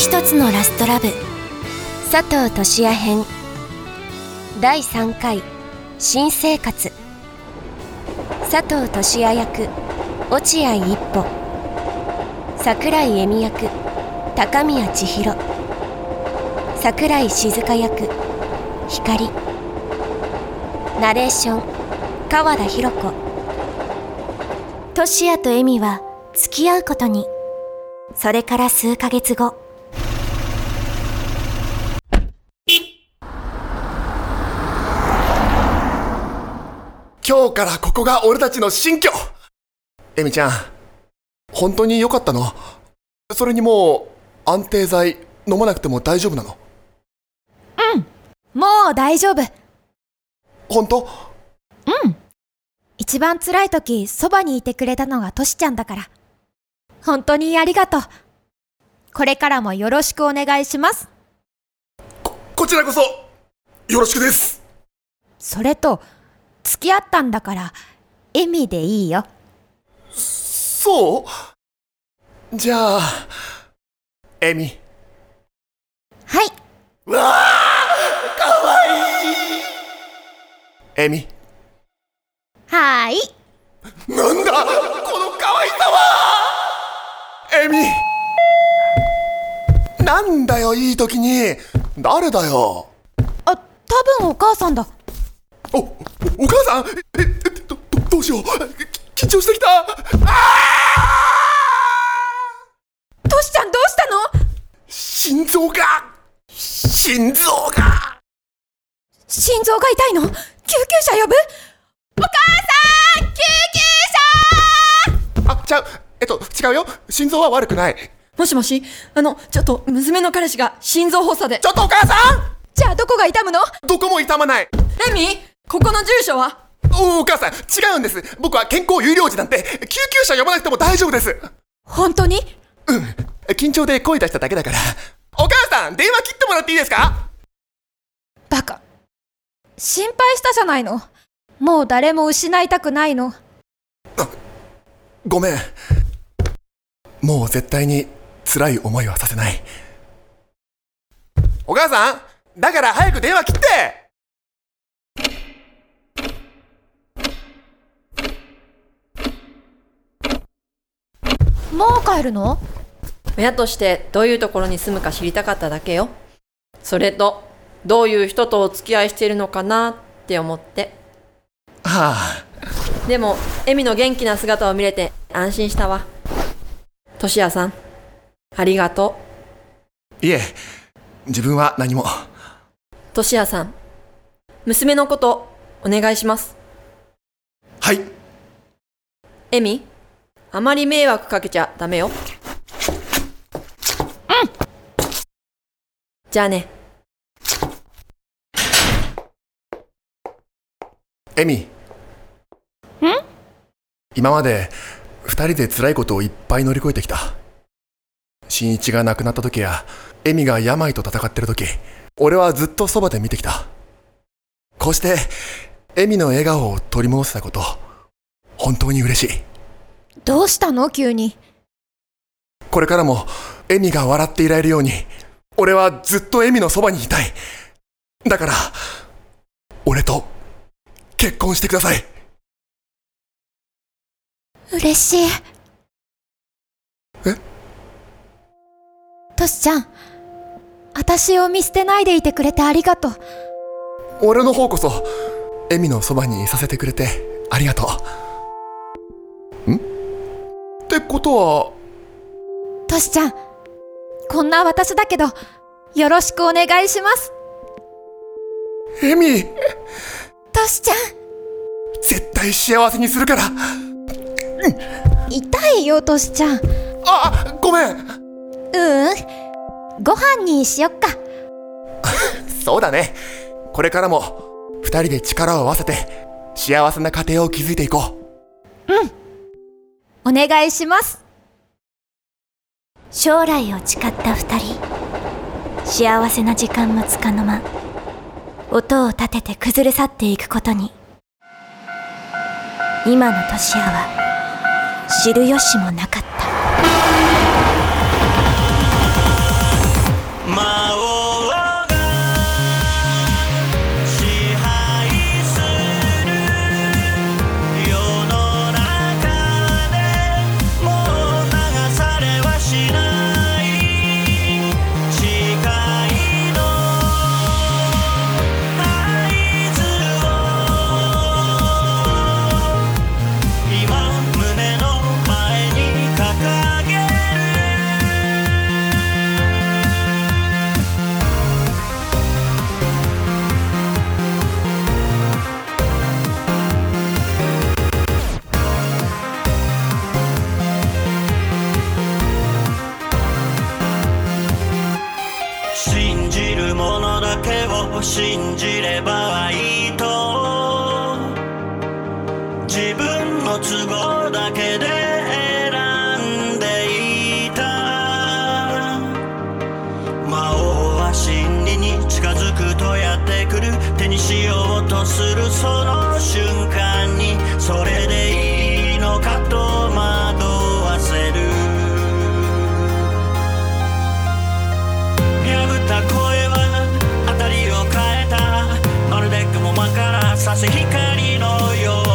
一つのラストラブ。佐藤俊也編。第3回。新生活。佐藤俊也役。落合一歩。桜井恵美役。高宮千尋。桜井静香役。光。ナレーション。川田博子。俊也と恵美は付き合うことに。それから数ヶ月後。今日からここが俺たちの新居エミちゃん、本当に良かったの？それにもう安定剤飲まなくても大丈夫なの？もう大丈夫。本当？一番辛い時、そばにいてくれたのがトシちゃんだから。本当にありがとう。これからもよろしくお願いします。こ、こちらこそよろしくですそれと、付き合ったんだから、エミでいいよ。そう？じゃあ、エミ。はい。うわあかわいいエミ。はーい。なんだこの可愛さはエミなんだよいい時に誰だよあ、多分お母さんだ。お、おお母さんえ、え、ど、どどうしよう。き緊張してきた。あー！トシちゃんどうしたの？心臓が。心臓が。心臓が痛いの？救急車呼ぶ？お母さん救急車！あ、ちゃう。えっと、違うよ。心臓は悪くない。もしもし？あの、ちょっと、娘の彼氏が心臓発作で。ち。ょっとお母さじゃあどこが痛むの？んどこも痛まない。レミここの住所は？おお母さん違うんです。僕は健康有料児なんて救急車呼ばなくても大丈夫です。本当に？うん。緊張で声出しただけだから。お母さん電話切ってもらっていいですか？バカ。心配したじゃないの。もう誰も失いたくないの。ごめん。もう絶対に辛い思いはさせない。お母さんだから早く電話切ってもう帰るの？親としてどういうところに住むか知りたかっただけよ。それと、どういう人とお付き合いしているのかなって思って。はあでもエミの元気な姿を見れて安心したわトシヤさんありがといえ、自分は何も。うトシヤさん娘のことお願いしますはい。エミあまり迷惑かけちゃダメよじゃあねエミ。ん？今まで二人で辛いことをいっぱい乗り越えてきた。新一が亡くなった時や、エミが病と戦ってる時、俺はずっとそばで見てきた。こうして、エミの笑顔を取り戻せたこと、本当に嬉しい。どうしたの？急に。これからも、エミが笑っていられるように、俺はずっとエミのそばにいたい。だから、俺と、結婚してください。嬉しい。え？トシちゃん、私を見捨てないでいてくれてありがとう。俺の方こそ、エミのそばにいさせてくれて、ありがとう。んってことは、トシちゃん、こんな私だけど、よろしくお願いします。エミ、トシちゃん、絶対幸せにするから。痛いよ、トシちゃん。うあ、ごめん。うん。ご飯にしよっか。そうだね。これからも、二人で力を合わせて、幸せな家庭を築いていこう。お願いします。将来を誓った二人。幸せな時間もつかの間音を立てて崩れ去っていくことに。今のトシヤは知る由もなかった。にしようとするその瞬間にそれでいいのかと惑わせる。破った声は辺りを変えた。まるで雲間から差す光のよう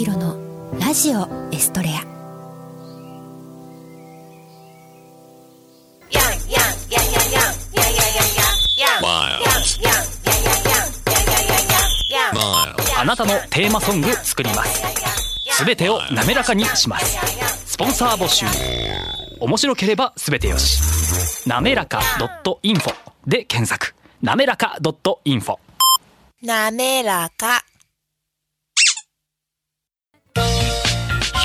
ひろのラジオエストレア。あなたのテーマソング作ります。すべてを滑らかにします。スポンサー募集。面白ければすべてよし。なめらか .info で検索。なめらか .info なめらか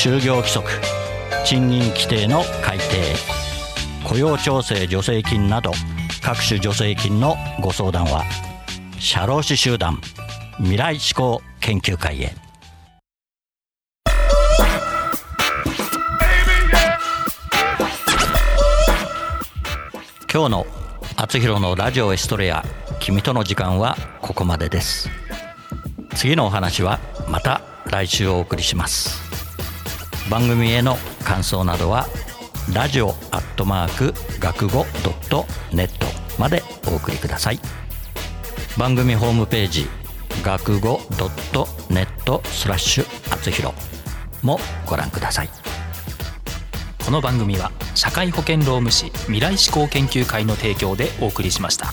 就業規則賃金規定の改定雇用調整助成金など各種助成金のご相談は社労士集団未来志向研究会へ。今日の「あつひろのラジオエストレア君との時間」はここまでです。次のお話はまた来週お送りします。番組への感想などはラジオアットマーク学語ドットネットまでお送りください番組ホームページ学語ドットネットスラッシュあつひろもご覧くださいこの番組は社会保険労務士未来志向研究会の提供でお送りしました。